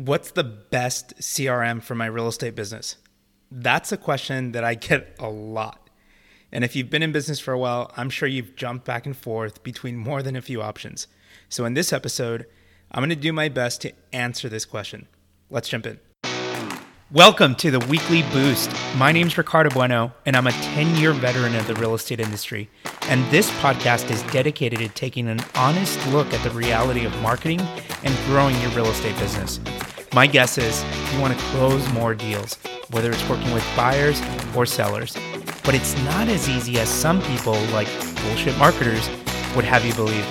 What's the best CRM for my real estate business? That's a question that I get a lot. And if you've been in business for a while, I'm sure you've jumped back and forth between more than a few options. So in this episode, I'm going to do my best to answer this question. Let's jump in. Welcome to the Weekly Boost. My name is Ricardo Bueno, and I'm a 10 year veteran of the real estate industry. And this podcast is dedicated to taking an honest look at the reality of marketing and growing your real estate business. My guess is you want to close more deals, whether it's working with buyers or sellers. But it's not as easy as some people, like bullshit marketers, would have you believe.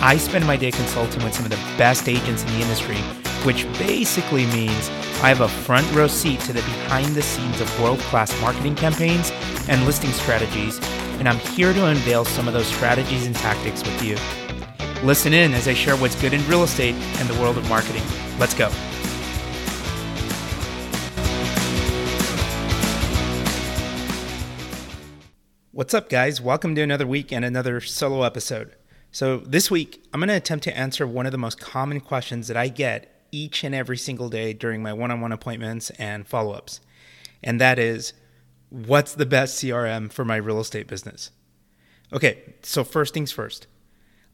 I spend my day consulting with some of the best agents in the industry, which basically means I have a front row seat to the behind the scenes of world class marketing campaigns and listing strategies, and I'm here to unveil some of those strategies and tactics with you. Listen in as I share what's good in real estate and the world of marketing. Let's go. What's up, guys? Welcome to another week and another solo episode. So, this week, I'm going to attempt to answer one of the most common questions that I get each and every single day during my one on one appointments and follow ups. And that is what's the best CRM for my real estate business? Okay, so first things first.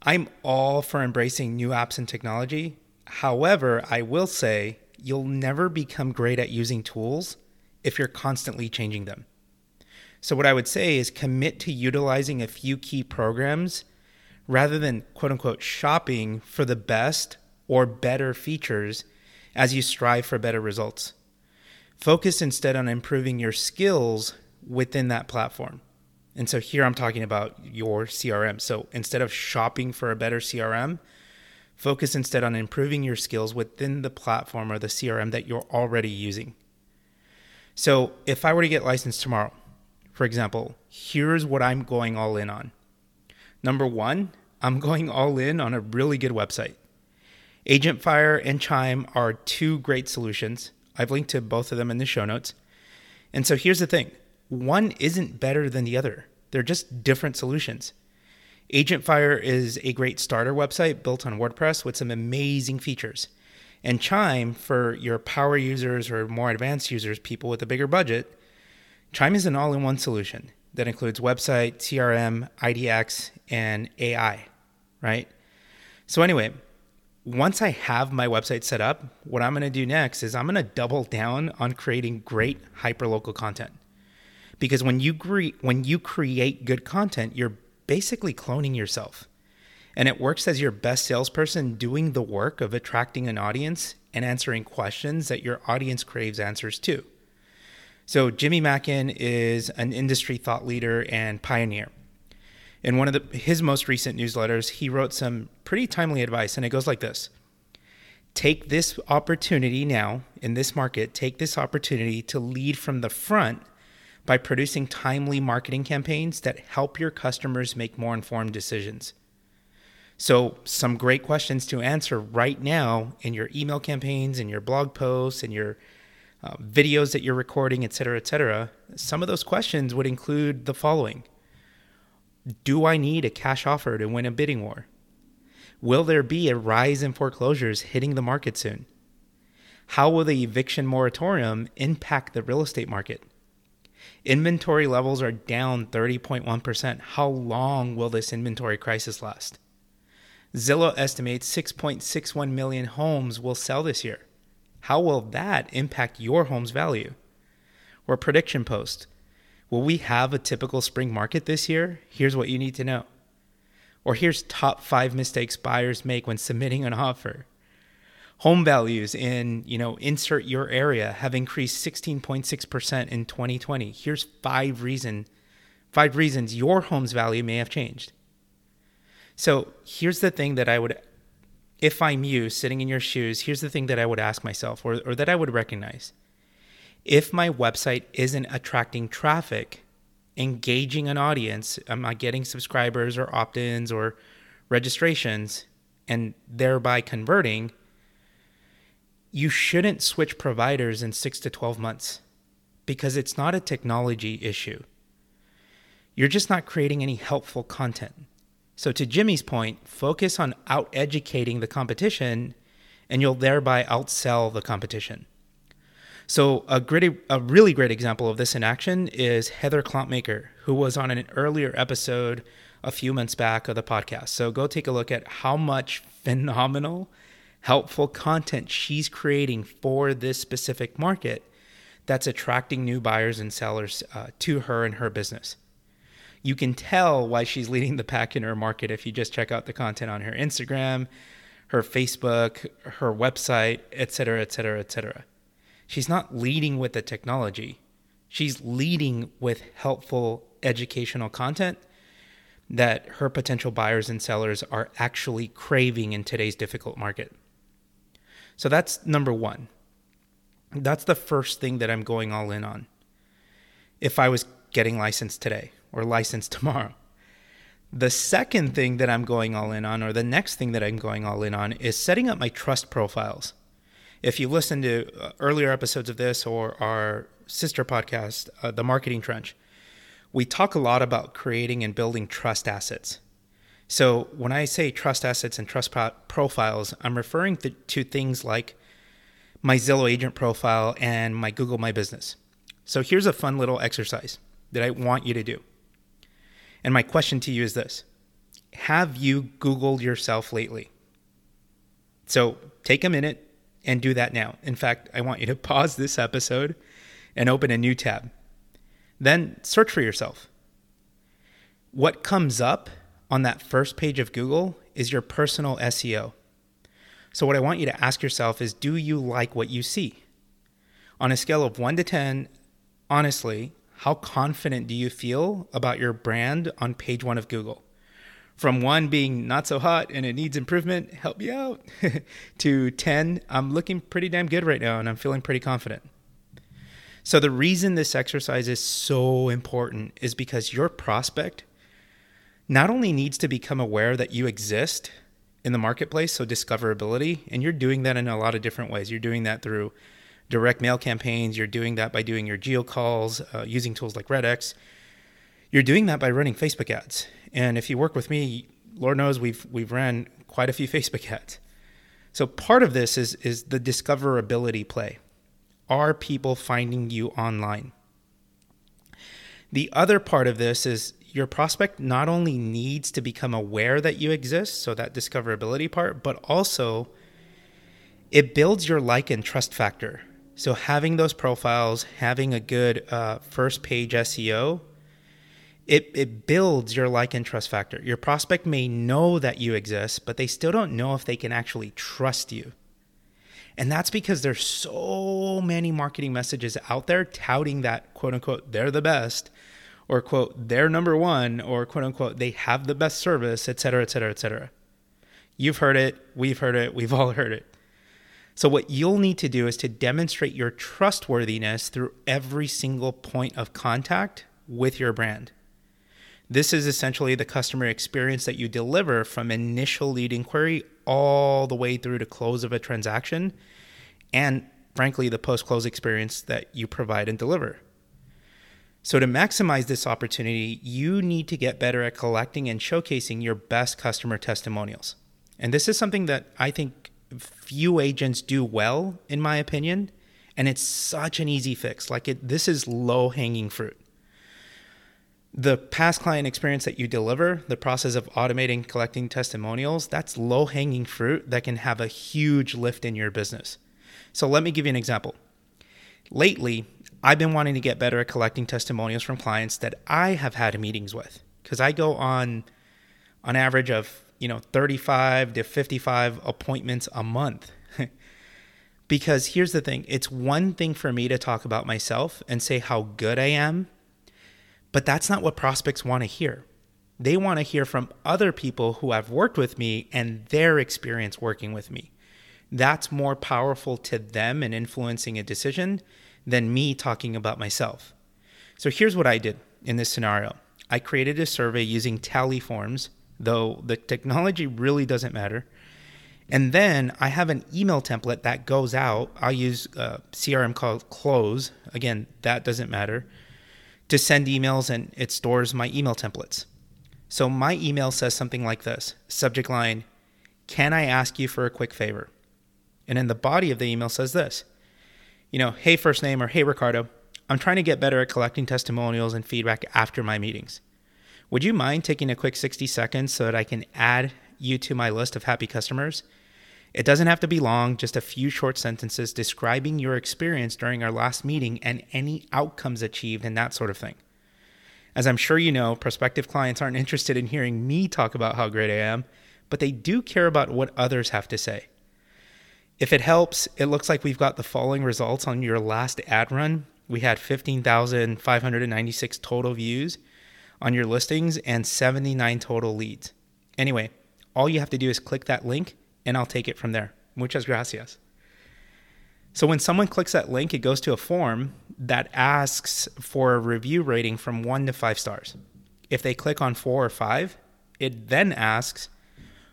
I'm all for embracing new apps and technology. However, I will say you'll never become great at using tools if you're constantly changing them. So, what I would say is commit to utilizing a few key programs rather than quote unquote shopping for the best or better features as you strive for better results. Focus instead on improving your skills within that platform. And so here I'm talking about your CRM. So instead of shopping for a better CRM, focus instead on improving your skills within the platform or the CRM that you're already using. So if I were to get licensed tomorrow, for example, here's what I'm going all in on. Number one, I'm going all in on a really good website. Agentfire and Chime are two great solutions. I've linked to both of them in the show notes. And so here's the thing one isn't better than the other, they're just different solutions. Agentfire is a great starter website built on WordPress with some amazing features. And Chime, for your power users or more advanced users, people with a bigger budget, Chime is an all in one solution that includes website, CRM, IDX, and AI, right? So, anyway, once I have my website set up, what I'm going to do next is I'm going to double down on creating great hyperlocal content. Because when you cre- when you create good content, you're basically cloning yourself. And it works as your best salesperson doing the work of attracting an audience and answering questions that your audience craves answers to. So Jimmy Mackin is an industry thought leader and pioneer in one of the, his most recent newsletters, he wrote some pretty timely advice, and it goes like this Take this opportunity now in this market, take this opportunity to lead from the front by producing timely marketing campaigns that help your customers make more informed decisions. So, some great questions to answer right now in your email campaigns, in your blog posts, in your uh, videos that you're recording, et cetera, et cetera. Some of those questions would include the following do I need a cash offer to win a bidding war? Will there be a rise in foreclosures hitting the market soon? How will the eviction moratorium impact the real estate market? Inventory levels are down 30.1%. How long will this inventory crisis last? Zillow estimates 6.61 million homes will sell this year. How will that impact your home's value? Or Prediction Post Will we have a typical spring market this year? Here's what you need to know. Or here's top five mistakes buyers make when submitting an offer. Home values in, you know, insert your area have increased 16.6% in 2020. Here's five reason five reasons your home's value may have changed. So, here's the thing that I would if I'm you sitting in your shoes, here's the thing that I would ask myself or, or that I would recognize if my website isn't attracting traffic, engaging an audience, am I getting subscribers or opt ins or registrations and thereby converting? You shouldn't switch providers in six to 12 months because it's not a technology issue. You're just not creating any helpful content. So, to Jimmy's point, focus on out educating the competition and you'll thereby outsell the competition. So a great, a really great example of this in action is Heather Klompmaker, who was on an earlier episode a few months back of the podcast. So go take a look at how much phenomenal, helpful content she's creating for this specific market that's attracting new buyers and sellers uh, to her and her business. You can tell why she's leading the pack in her market if you just check out the content on her Instagram, her Facebook, her website, et cetera, et cetera, et cetera. She's not leading with the technology. She's leading with helpful educational content that her potential buyers and sellers are actually craving in today's difficult market. So that's number one. That's the first thing that I'm going all in on. If I was getting licensed today or license tomorrow. The second thing that I'm going all in on, or the next thing that I'm going all in on, is setting up my trust profiles. If you listen to uh, earlier episodes of this or our sister podcast, uh, The Marketing Trench, we talk a lot about creating and building trust assets. So when I say trust assets and trust pro- profiles, I'm referring to, to things like my Zillow agent profile and my Google My Business. So here's a fun little exercise that I want you to do. And my question to you is this Have you Googled yourself lately? So take a minute and do that now. In fact, I want you to pause this episode and open a new tab. Then search for yourself. What comes up on that first page of Google is your personal SEO. So, what I want you to ask yourself is do you like what you see? On a scale of 1 to 10, honestly, how confident do you feel about your brand on page one of Google? From one being not so hot and it needs improvement, help me out, to 10, I'm looking pretty damn good right now and I'm feeling pretty confident. So, the reason this exercise is so important is because your prospect not only needs to become aware that you exist in the marketplace, so discoverability, and you're doing that in a lot of different ways. You're doing that through direct mail campaigns. You're doing that by doing your geo calls, uh, using tools like Redx. You're doing that by running Facebook ads. And if you work with me, Lord knows we've we've ran quite a few Facebook ads. So part of this is is the discoverability play. Are people finding you online? The other part of this is your prospect not only needs to become aware that you exist, so that discoverability part, but also it builds your like and trust factor. So having those profiles, having a good uh, first page SEO, it, it builds your like and trust factor. Your prospect may know that you exist, but they still don't know if they can actually trust you. And that's because there's so many marketing messages out there touting that quote unquote they're the best or quote they're number one or quote unquote they have the best service, et cetera, et cetera, et cetera. You've heard it, we've heard it, we've all heard it. So, what you'll need to do is to demonstrate your trustworthiness through every single point of contact with your brand. This is essentially the customer experience that you deliver from initial lead inquiry all the way through to close of a transaction, and frankly, the post close experience that you provide and deliver. So, to maximize this opportunity, you need to get better at collecting and showcasing your best customer testimonials. And this is something that I think few agents do well, in my opinion. And it's such an easy fix. Like, it, this is low hanging fruit. The past client experience that you deliver, the process of automating collecting testimonials, that's low hanging fruit that can have a huge lift in your business. So, let me give you an example. Lately, I've been wanting to get better at collecting testimonials from clients that I have had meetings with because I go on on average of, you know, 35 to 55 appointments a month. because here's the thing, it's one thing for me to talk about myself and say how good I am, but that's not what prospects want to hear. They want to hear from other people who have worked with me and their experience working with me. That's more powerful to them in influencing a decision than me talking about myself. So here's what I did in this scenario I created a survey using tally forms, though the technology really doesn't matter. And then I have an email template that goes out. I'll use uh, a CRM called Close. Again, that doesn't matter. To send emails, and it stores my email templates. So my email says something like this subject line, Can I ask you for a quick favor? And in the body of the email says this you know, hey, first name, or hey, Ricardo, I'm trying to get better at collecting testimonials and feedback after my meetings. Would you mind taking a quick 60 seconds so that I can add you to my list of happy customers? It doesn't have to be long, just a few short sentences describing your experience during our last meeting and any outcomes achieved and that sort of thing. As I'm sure you know, prospective clients aren't interested in hearing me talk about how great I am, but they do care about what others have to say. If it helps, it looks like we've got the following results on your last ad run. We had 15,596 total views on your listings and 79 total leads. Anyway, all you have to do is click that link and I'll take it from there. Muchas gracias. So when someone clicks that link, it goes to a form that asks for a review rating from one to five stars. If they click on four or five, it then asks,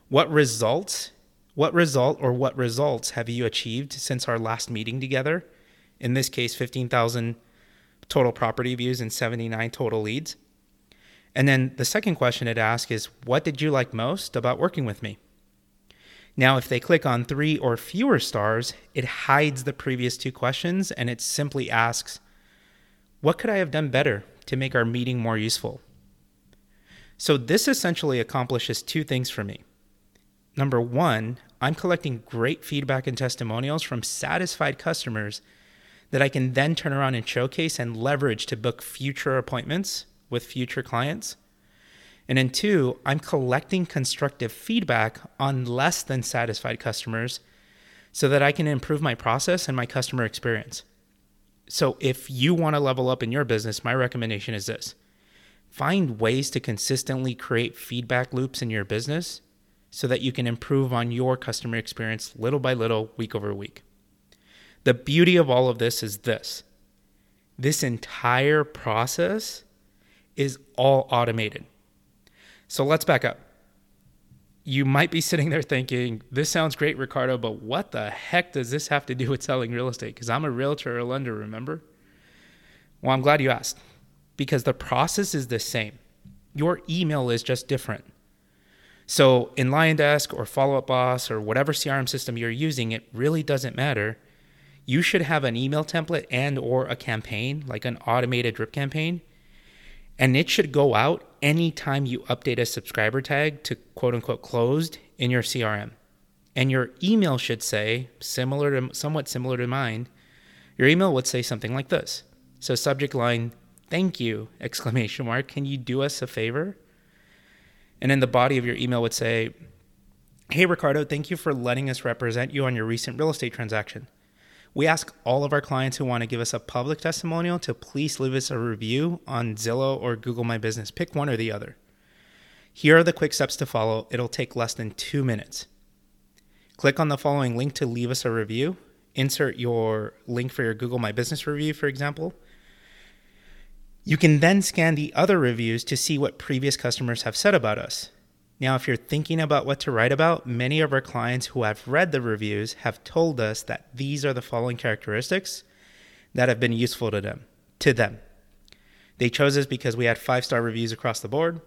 what results, what result or what results have you achieved since our last meeting together? In this case, 15,000 total property views and 79 total leads. And then the second question it asks is, what did you like most about working with me? Now, if they click on three or fewer stars, it hides the previous two questions and it simply asks, What could I have done better to make our meeting more useful? So, this essentially accomplishes two things for me. Number one, I'm collecting great feedback and testimonials from satisfied customers that I can then turn around and showcase and leverage to book future appointments with future clients. And then two, I'm collecting constructive feedback on less than satisfied customers so that I can improve my process and my customer experience. So if you want to level up in your business, my recommendation is this. Find ways to consistently create feedback loops in your business so that you can improve on your customer experience little by little, week over week. The beauty of all of this is this this entire process is all automated. So let's back up. You might be sitting there thinking, this sounds great, Ricardo, but what the heck does this have to do with selling real estate? Because I'm a realtor or lender, remember? Well, I'm glad you asked because the process is the same. Your email is just different. So in LionDesk or Follow Up Boss or whatever CRM system you're using, it really doesn't matter. You should have an email template and or a campaign, like an automated drip campaign, and it should go out anytime you update a subscriber tag to quote unquote closed in your CRM. And your email should say, similar to somewhat similar to mine, your email would say something like this. So subject line, thank you, exclamation mark, can you do us a favor? And then the body of your email would say, Hey Ricardo, thank you for letting us represent you on your recent real estate transaction. We ask all of our clients who want to give us a public testimonial to please leave us a review on Zillow or Google My Business. Pick one or the other. Here are the quick steps to follow. It'll take less than two minutes. Click on the following link to leave us a review. Insert your link for your Google My Business review, for example. You can then scan the other reviews to see what previous customers have said about us. Now, if you're thinking about what to write about, many of our clients who have read the reviews have told us that these are the following characteristics that have been useful to them. To them. They chose us because we had five-star reviews across the board,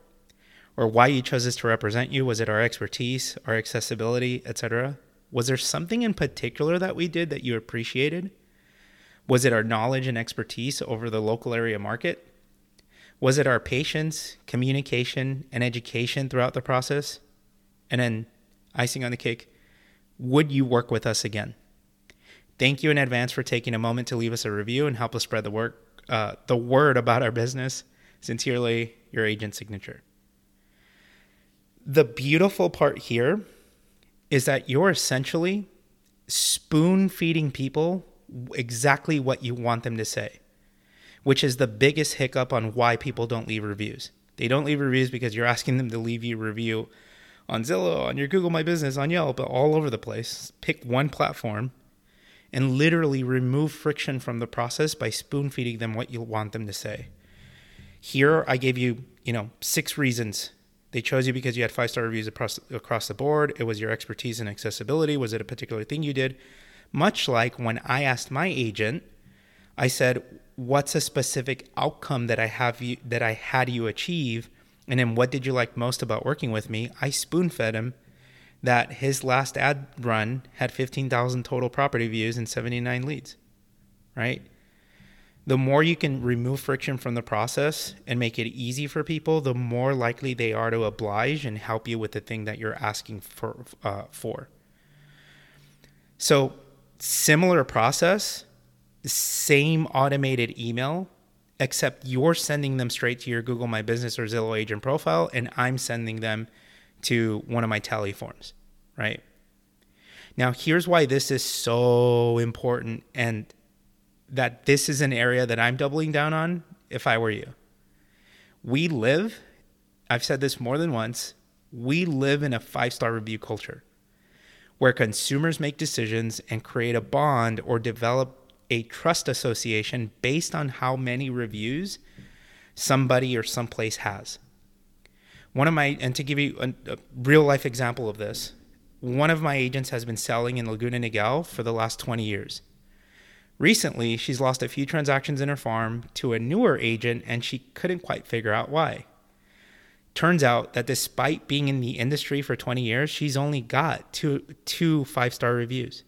or why you chose us to represent you. Was it our expertise, our accessibility, etc.? Was there something in particular that we did that you appreciated? Was it our knowledge and expertise over the local area market? Was it our patience, communication, and education throughout the process? And then, icing on the cake, would you work with us again? Thank you in advance for taking a moment to leave us a review and help us spread the work, uh, the word about our business. Sincerely, your agent signature. The beautiful part here is that you're essentially spoon feeding people exactly what you want them to say which is the biggest hiccup on why people don't leave reviews. They don't leave reviews because you're asking them to leave you review on Zillow, on your Google My Business, on Yelp, all over the place. Pick one platform and literally remove friction from the process by spoon feeding them what you want them to say. Here, I gave you, you know, six reasons. They chose you because you had five star reviews across, across the board. It was your expertise and accessibility. Was it a particular thing you did? Much like when I asked my agent, I said, what's a specific outcome that I have you that I had you achieve, and then what did you like most about working with me? I spoon fed him that his last ad run had 15,000 total property views and 79 leads, right? The more you can remove friction from the process and make it easy for people, the more likely they are to oblige and help you with the thing that you're asking for. Uh, for. So, similar process, same automated email, except you're sending them straight to your Google My Business or Zillow agent profile, and I'm sending them to one of my tally forms, right? Now, here's why this is so important and that this is an area that I'm doubling down on if I were you. We live, I've said this more than once, we live in a five star review culture where consumers make decisions and create a bond or develop a trust association based on how many reviews somebody or someplace has. One of my, and to give you a, a, real life example of this, one of my agents has been selling in Laguna Niguel for the last 20 years. Recently, she's lost a few transactions in her farm to a newer agent and she couldn't quite figure out why. Turns out that despite being in the industry for 20 years, she's only got two, two five star reviews.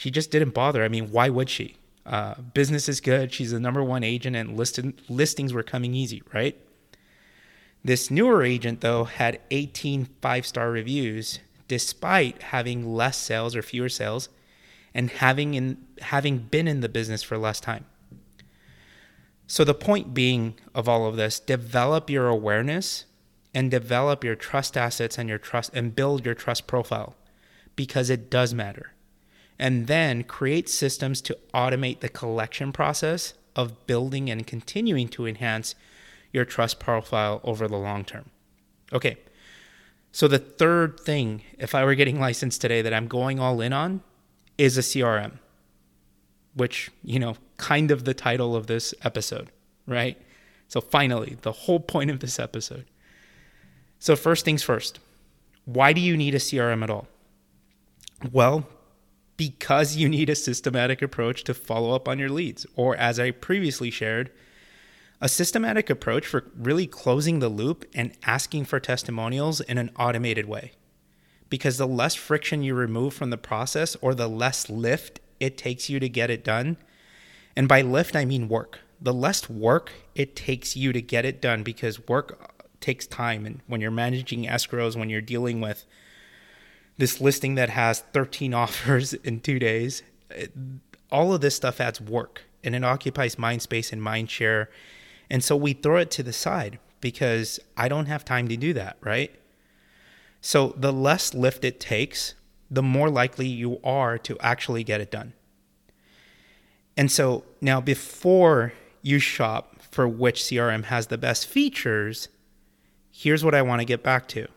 She just didn't bother. I mean, why would she? Uh, business is good. She's the number one agent, and listed, listings were coming easy, right? This newer agent, though, had 18 five star reviews despite having less sales or fewer sales and having, in, having been in the business for less time. So, the point being of all of this, develop your awareness and develop your trust assets and your trust and build your trust profile because it does matter. And then create systems to automate the collection process of building and continuing to enhance your trust profile over the long term. Okay. So the third thing, if I were getting licensed today that I'm going all in on is a CRM, which, you know, kind of the title of this episode, right? So finally, the whole point of this episode. So first things first. Why do you need a CRM at all? Well, because you need a systematic approach to follow up on your leads, or as I previously shared, a systematic approach for really closing the loop and asking for testimonials in an automated way. Because the less friction you remove from the process or the less lift it takes you to get it done, and by lift, I mean work. The less work it takes you to get it done because work takes time. And when you're managing escrows, when you're dealing with this listing that has 13 offers in two days, it, all of this stuff adds work and it occupies mind space and mind share and so we throw it to the side because I don't have time to do that, right? So the less lift it takes, the more likely you are to actually get it done. And so now, before you shop for which CRM has the best features, here's what I want to get back to.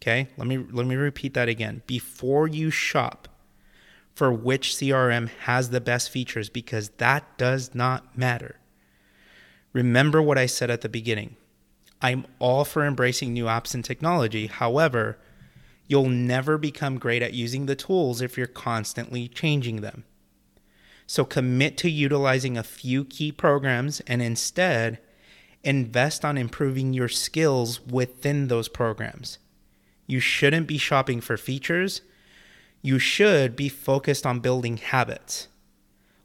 Okay, let me let me repeat that again. Before you shop for which CRM has the best features, because that does not matter. Remember what I said at the beginning. I'm all for embracing new apps and technology. However, you'll never become great at using the tools if you're constantly changing them. So commit to utilizing a few key programs and instead invest on improving your skills within those programs. You shouldn't be shopping for features. You should be focused on building habits.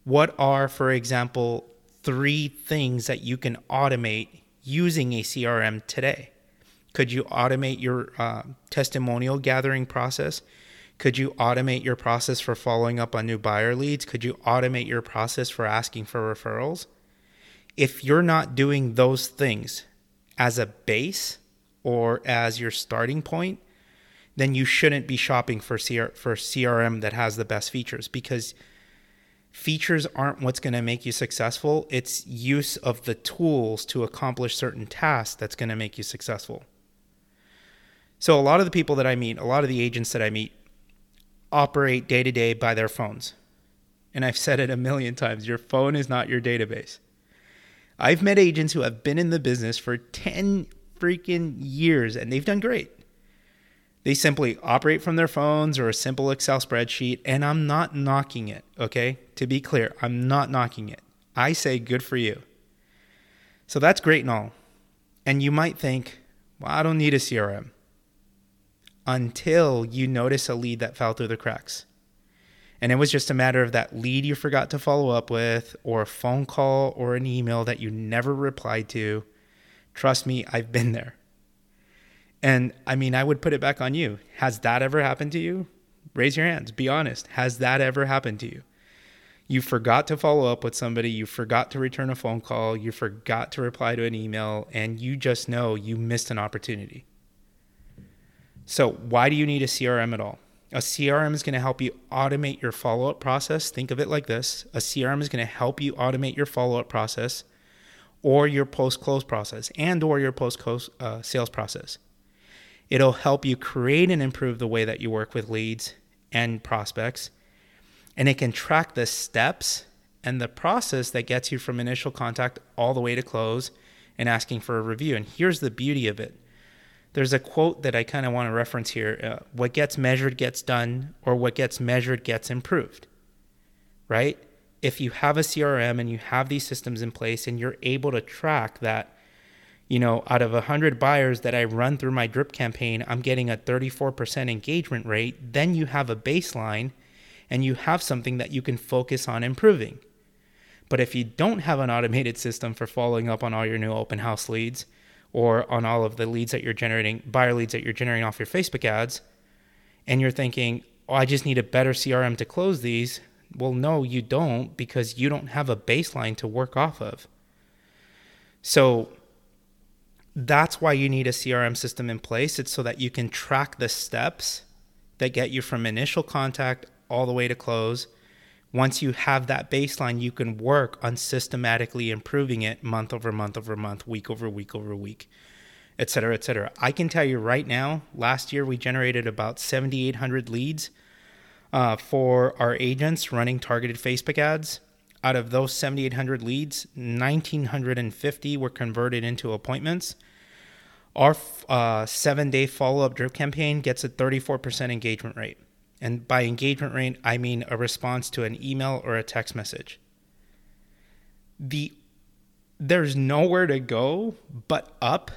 What are, for example, three things that you can automate using a CRM today. Could you automate your uh, testimonial gathering process? Could you automate your process for following up on new buyer leads? Could you automate your process for asking for referrals? If you're not doing those things as a base or as your starting point, then you shouldn't be shopping for CR- for CRM that has the best features because features aren't what's going to make you successful. It's use of the tools to accomplish certain tasks that's going to make you successful. So, a lot of the people that I meet, a lot of the agents that I meet, operate day to day by their phones. And I've said it a million times your phone is not your database. I've met agents who have been in the business for 10 freaking years and they've done great. They simply operate from their phones or a simple Excel spreadsheet, and I'm not knocking it, okay? To be clear, I'm not knocking it. I say good for you. So that's great and all. And you might think, well, I don't need a CRM. until you notice a lead that fell through the cracks. And it was just a matter of that lead you forgot to follow up with, or a phone call or an email that you never replied to. Trust me, I've been there. And I mean, I would put it back on you. Has that ever happened to you? Raise your hands. Be honest. Has that ever happened to you? You forgot to follow up with somebody, you forgot to return a phone call, you forgot to reply to an email, and you just know you missed an opportunity. So, why do you need a CRM at all? A CRM is going to help you automate your follow up process. Think of it like this a CRM is going to help you automate your follow up process or your post close process and or your post close uh, sales process. It'll help you create and improve the way that you work with leads and prospects. And it can track the steps and the process that gets you from initial contact all the way to close and asking for a review. And here's the beauty of it there's a quote that I kind of want to reference here uh, what gets measured gets done, or what gets measured gets improved. Right? If you have a CRM and you have these systems in place and you're able to track that, you know, out of 100 buyers that I run through my drip campaign, I'm getting a 34% engagement rate, then you have a baseline and you have something that you can focus on improving. But if you don't have an automated system for following up on all your new open house leads, or on all of the leads that you're generating, buyer leads that you're generating off your Facebook ads, and you're thinking, oh, I just need a better CRM to close these. Well, no, you don't because you don't have a baseline to work off of. So that's why you need a CRM system in place. It's so that you can track the steps that get you from initial contact all the way to close once you have that baseline, you can work on systematically improving it month over month over month, week over week over week, et cetera, et cetera. I can tell you right now, last year we generated about 7,800 leads uh, for our agents running targeted Facebook ads. Out of those 7,800 leads, 1,950 were converted into appointments. Our uh, seven day follow up drip campaign gets a 34% engagement rate. And by engagement rate, I mean a response to an email or a text message. The there's nowhere to go but up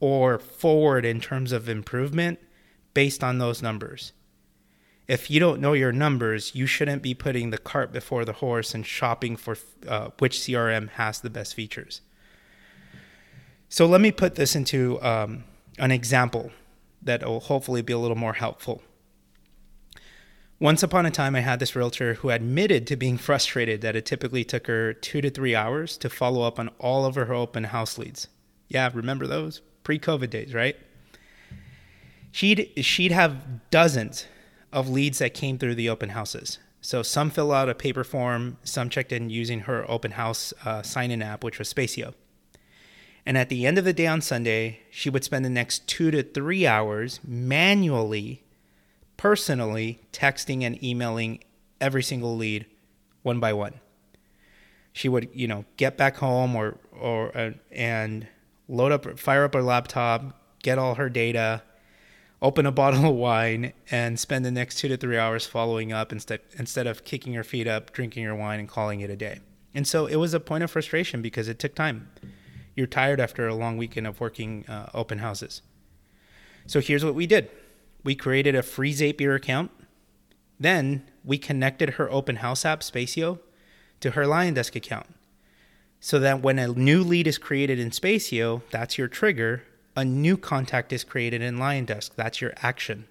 or forward in terms of improvement based on those numbers. If you don't know your numbers, you shouldn't be putting the cart before the horse and shopping for uh, which CRM has the best features. So let me put this into um, an example that will hopefully be a little more helpful. Once upon a time, I had this realtor who admitted to being frustrated that it typically took her two to three hours to follow up on all of her open house leads. Yeah, remember those pre COVID days, right? She'd, she'd have dozens of leads that came through the open houses. So some fill out a paper form, some checked in using her open house uh, sign in app, which was Spacio. And at the end of the day on Sunday, she would spend the next two to three hours manually personally texting and emailing every single lead one by one. She would, you know, get back home or or uh, and load up, fire up her laptop, get all her data, open a bottle of wine, and spend the next two to three hours following up instead instead of kicking your feet up, drinking your wine, and calling it a day. And so it was a point of frustration because it took time. You're tired after a long weekend of working uh, open houses. So here's what we did we created a free Zapier account. Then we connected her open house app, Spacio, to her LionDesk account. So that when a new lead is created in Spacio, that's your trigger, a new contact is created in LionDesk, that's your action.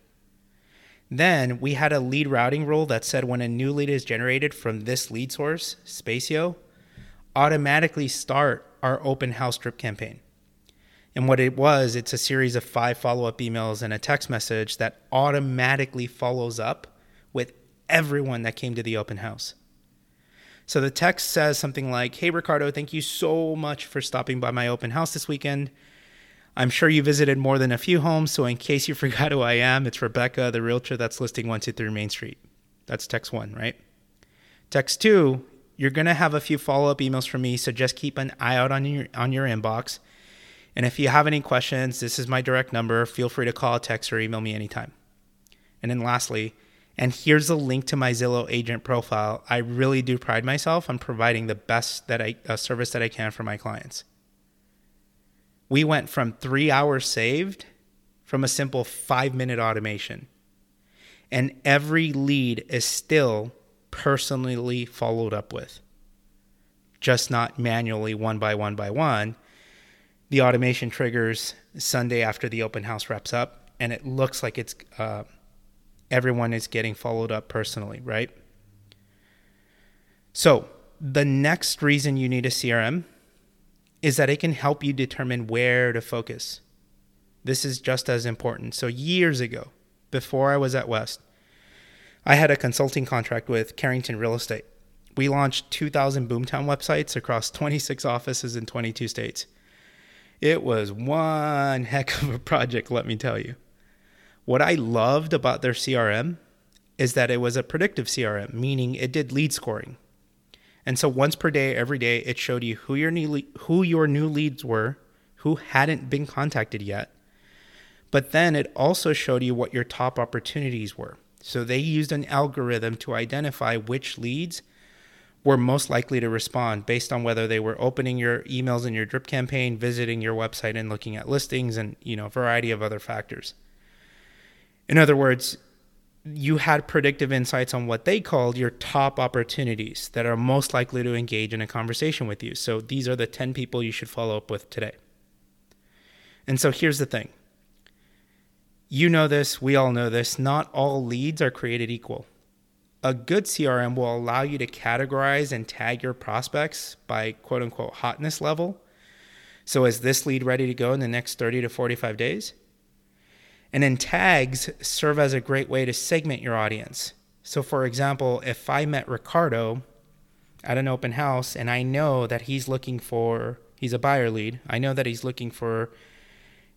Then we had a lead routing rule that said when a new lead is generated from this lead source, Spacio, automatically start our open house drip campaign. And what it was, it's a series of five follow up emails and a text message that automatically follows up with everyone that came to the open house. So the text says something like Hey, Ricardo, thank you so much for stopping by my open house this weekend. I'm sure you visited more than a few homes, so in case you forgot who I am, it's Rebecca, the realtor that's listing 123 Main Street. That's text one, right? Text two, you're to have a few follow up emails from me, so just keep an eye out on your, on your inbox. And if you have any questions, this is my direct number. Feel free to call, text, or email me anytime. And then lastly, and here's a link to my Zillow agent profile. I really do pride myself on providing the best that I uh, service that I can for my clients. We went from three hours saved from a simple five minute automation. And every lead is still personally followed up with, just not manually one by one by one. The automation triggers Sunday after the open house wraps up, and it looks like it's uh, everyone is getting followed up personally, right? So, the next reason you need a CRM is that it can help you determine where to focus. This is just as important. So, years ago, before I was at West, I had a consulting contract with Carrington Real Estate. We launched 2,000 Boomtown websites across 26 offices in 22 states. It was one heck of a project, let me tell you. What I loved about their CRM is that it was a predictive CRM, meaning it did lead scoring. And so once per day, every day, it showed you who your new le- who your new leads were, who hadn't been contacted yet. But then it also showed you what your top opportunities were. So they used an algorithm to identify which leads were most likely to respond based on whether they were opening your emails in your drip campaign, visiting your website and looking at listings and, you know, a variety of other factors. In other words, you had predictive insights on what they called your top opportunities that are most likely to engage in a conversation with you. So these are the 10 people you should follow up with today. And so here's the thing you know this, we all know this. Not all leads are created equal. A good CRM will allow you to categorize and tag your prospects by quote unquote hotness level. So, is this lead ready to go in the next 30 to 45 days? And then tags serve as a great way to segment your audience. So, for example, if I met Ricardo at an open house and I know that he's looking for, he's a buyer lead, I know that he's looking for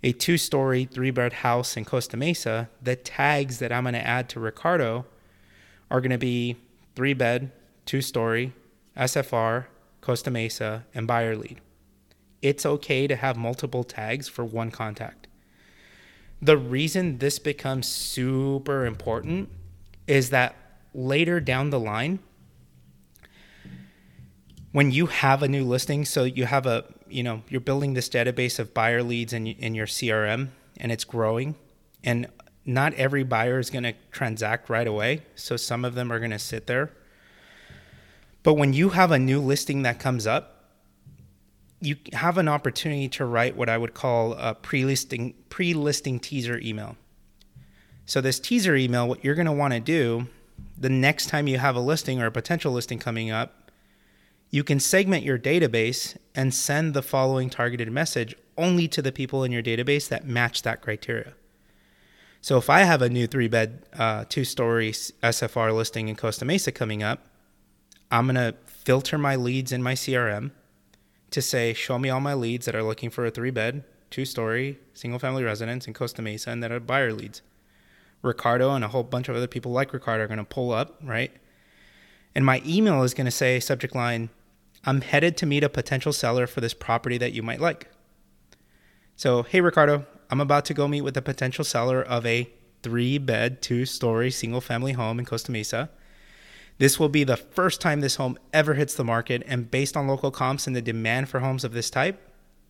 a two story, three bed house in Costa Mesa, the tags that I'm going to add to Ricardo are going to be three bed, two story, SFR, Costa Mesa, and buyer lead. It's okay to have multiple tags for one contact the reason this becomes super important is that later down the line, when you have a new listing, so you have a, you know, you're building this database of buyer leads in, in your CRM and it's growing, and not every buyer is going to transact right away. So some of them are going to sit there. But when you have a new listing that comes up, you have an opportunity to write what I would call a pre-listing pre-listing teaser email. So this teaser email, what you're going to want to do the next time you have a listing or a potential listing coming up, you can segment your database and send the following targeted message only to the people in your database that match that criteria. So if I have a new three bed, uh, two story SFR listing in Costa Mesa coming up, I'm going to filter my leads in my CRM to say, show me all my leads that are looking for a three bed, two story, single family residence in Costa Mesa and that are buyer leads. Ricardo and a whole bunch of other people like Ricardo are going to pull up, right? And my email is going to say, subject line, I'm headed to meet a potential seller for this property that you might like. So, hey, Ricardo, I'm about to go meet with a potential seller of a three bed, two story single family home in Costa Mesa. This will be the first time this home ever hits the market, and based on local comps and the demand for homes of this type,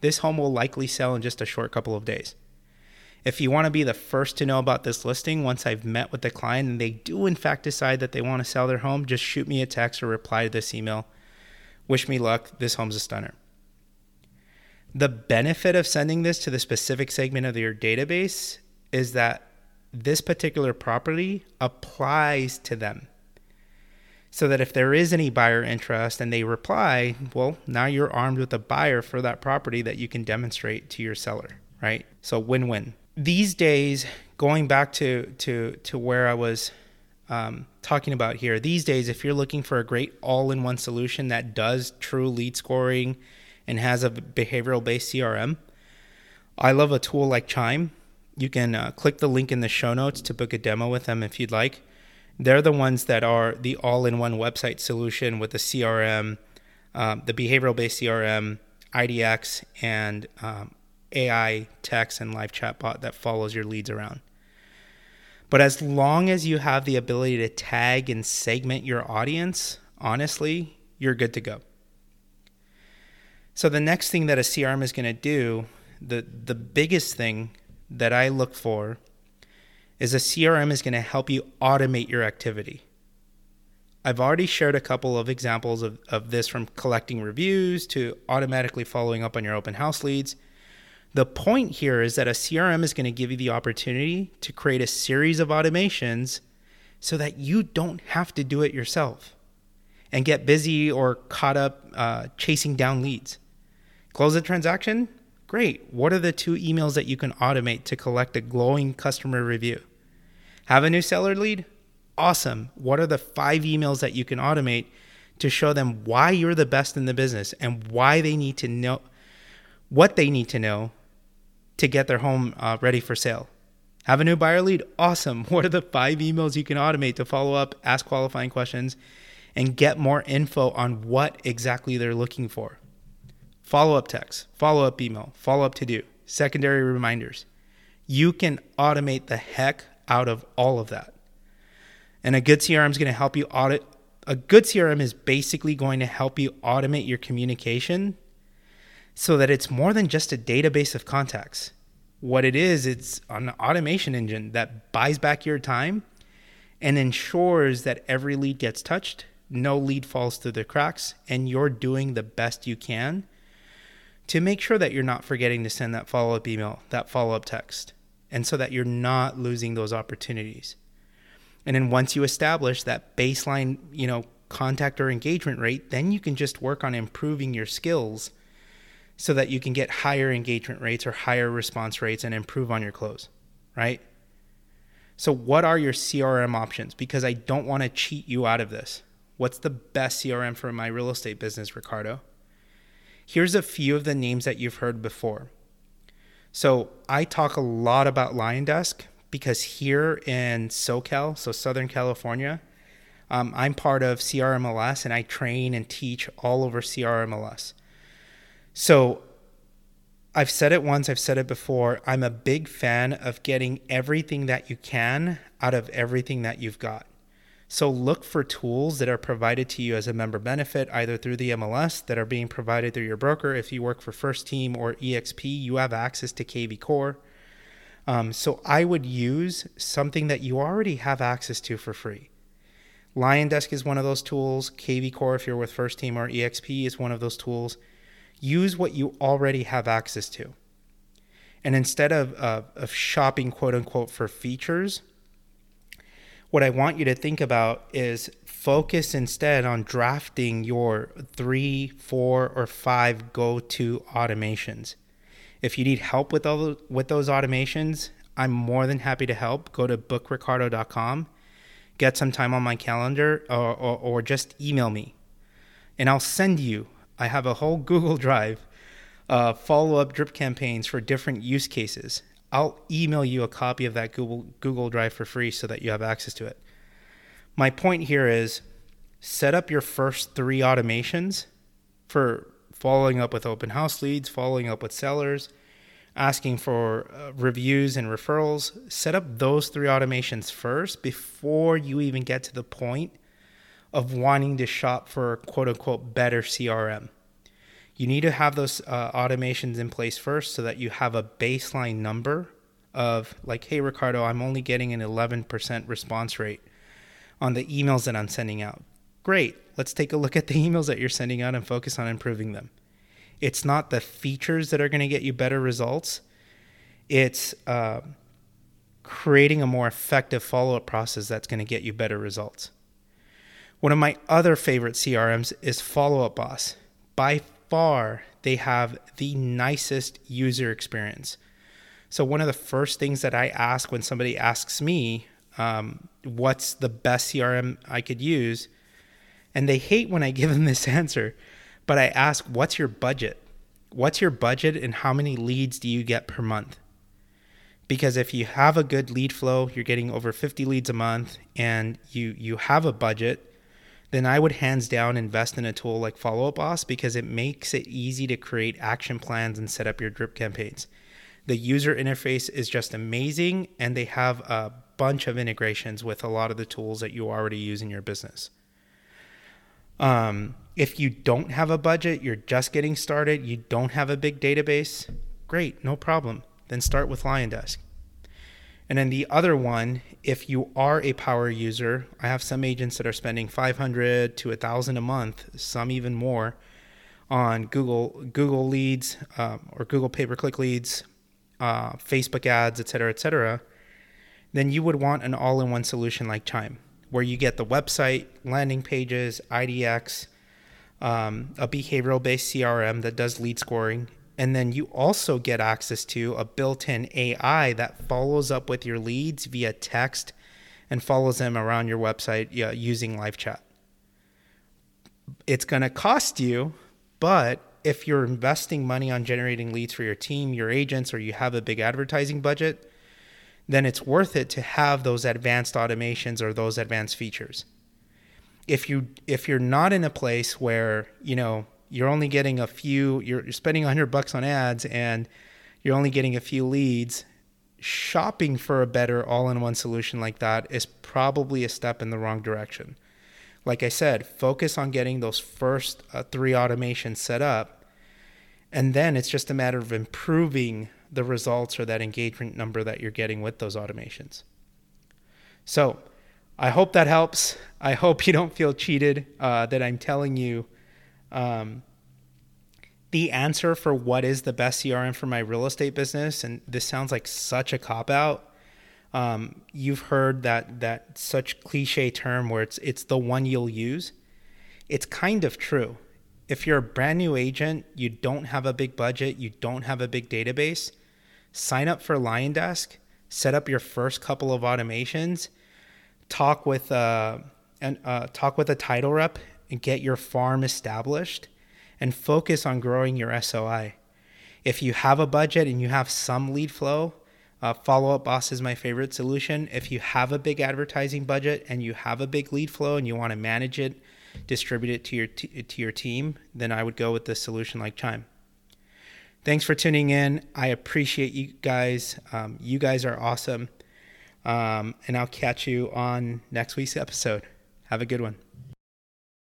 this home will likely sell in just a short couple of days. If you want to be the first to know about this listing once I've met with the client and they do in fact decide that they want to sell their home, just shoot me a text or reply to this email. Wish me luck. This home's a stunner. The benefit of sending this to the specific segment of your database is that this particular property applies to them so that if there is any buyer interest and they reply, well, now you're armed with a buyer for that property that you can demonstrate to your seller, right? So win-win. These days, going back to to to where I was um, talking about here, these days, if you're looking for a great all-in-one solution that does true lead scoring and has a behavioral-based CRM, I love a tool like Chime. You can uh, click the link in the show notes to book a demo with them if you'd like they're the ones that are the all-in-one website solution with the CRM, um, the behavioral-based CRM, IDX, and um, AI text and live chatbot that follows your leads around. But as long as you have the ability to tag and segment your audience, honestly, you're good to go. So the next thing that a CRM is going to do, the the biggest thing that I look for is a CRM is going to help you automate your activity. I've already shared a couple of examples of, of this from collecting reviews to automatically following up on your open house leads. The point here is that a CRM is going to give you the opportunity to create a series of automations so that you don't have to do it yourself and get busy or caught up uh, chasing down leads. Close the transaction? Great. What are the two emails that you can automate to collect a glowing customer review? Have a new seller lead? Awesome. What are the five emails that you can automate to show them why you're the best in the business and why they need to know what they need to know to get their home uh, ready for sale? Have a new buyer lead? Awesome. What are the five emails you can automate to follow up, ask qualifying questions, and get more info on what exactly they're looking for? Follow up text, follow up email, follow up to do, secondary reminders. You can automate the heck out of all of that. And a good CRM is going to help you audit. A good CRM is basically going to help you automate your communication so that it's more than just a database of contacts. What it is, it's an automation engine that buys back your time and ensures that every lead gets touched, no lead falls through the cracks, and you're doing the best you can to make sure that you're not forgetting to send that follow up email, that follow up text and so that you're not losing those opportunities. And then once you establish that baseline, you know, contact or engagement rate, then you can just work on improving your skills so that you can get higher engagement rates or higher response rates and improve on your close, right? So what are your CRM options? Because I don't want to cheat you out of this. What's the best CRM for my real estate business, Ricardo? Here's a few of the names that you've heard before. So I talk a lot about LionDesk because here in SoCal, so Southern California, um, I'm part of CRMLS and I train and teach all over CRMLS. So I've said it once, I've said it before. I'm a big fan of getting everything that you can out of everything that you've got. So look for tools that are provided to you as a member benefit, either through the MLS that are being provided through your broker. If you work for First Team or EXP, you have access to KV Core. Um, so I would use something that you already have access to for free. LionDesk is one of those tools. KV Core, if you're with First Team or EXP, is one of those tools. Use what you already have access to. And instead of, uh, of shopping, quote unquote, for features, what I want you to think about is focus instead on drafting your three, four, or five go to automations. If you need help with, all, with those automations, I'm more than happy to help. Go to bookricardo.com, get some time on my calendar, or, or, or just email me, and I'll send you. I have a whole Google Drive uh, follow up drip campaigns for different use cases. I'll email you a copy of that Google Google Drive for free so that you have access to it. My point here is set up your first 3 automations for following up with open house leads, following up with sellers, asking for uh, reviews and referrals. Set up those 3 automations first before you even get to the point of wanting to shop for quote unquote better CRM you need to have those uh, automations in place first so that you have a baseline number of like hey ricardo i'm only getting an 11% response rate on the emails that i'm sending out. Great. Let's take a look at the emails that you're sending out and focus on improving them. It's not the features that are going to get you better results. It's uh, creating a more effective follow-up process that's going to get you better results. One of my other favorite crms is follow up boss. By far, they have the nicest user experience. So, one of the first things that I ask when somebody asks me, um, what's the best CRM I could use? And they hate when I give them this answer, but I ask, what's your budget? What's your budget and how many leads do you get per month? Because if you have a good lead flow, you're getting over 50 leads a month and you you have a budget, then I would hands down invest in a tool like Follow Up Boss because it makes it easy to create action plans and set up your drip campaigns. The user interface is just amazing, and they have a bunch of integrations with a lot of the tools that you already use in your business. Um, if you don't have a budget, you're just getting started, you don't have a big database, great, no problem. then start with LionDesk. And then the other one, if you are a power user, I have some agents that are spending 500 to 1000 a month, some even more on Google Google leads um, or Google pay-per-click leads, uh, Facebook ads, et cetera, et cetera, then you would want an all-in-one solution like Chime, where you get the website, landing pages, IDX, um, a behavioral-based CRM that does lead scoring, and then you also get access to a built-in AI that follows up with your leads via text and follows them around your website yeah, using live chat. It's going to cost you but if you're investing money on generating leads for your team, your agents, or you have a big advertising budget, then it's worth it to have those advanced automations or those advanced features. If you if you're not in a place where, you know, you're only getting a few you're, you're spending 100 bucks on ads and you're only getting a few leads, shopping for a better all-in-one solution like that is probably a step in the wrong direction like I said, focus on getting those first uh, three automations set up. And then it's just a matter of improving the results or that engagement number that you're getting with those automations. So I hope that helps. I hope you don't feel cheated uh, that I'm telling you um, the answer for what is the best CRM for my real estate business. And this sounds like such a cop out um, you've heard that that such cliche term where it's it's the one you'll use. It's kind of true. If you're a brand new agent, you don't have a big budget, you don't have a big database, sign up for LionDesk, set up your first couple of automations, talk with uh, and uh, talk with a title rep and get your farm established, and focus on growing your SOI. If you have a budget and you have some lead flow, uh, Follow Up Boss is my favorite solution. If you have a big advertising budget and you have a big lead flow and you want to manage it, distribute it to your t- to your team, then I would go with the solution like Chime. Thanks for tuning in. I appreciate you guys. Um, you guys are awesome. Um, and I'll catch you on next week's episode. Have a good one.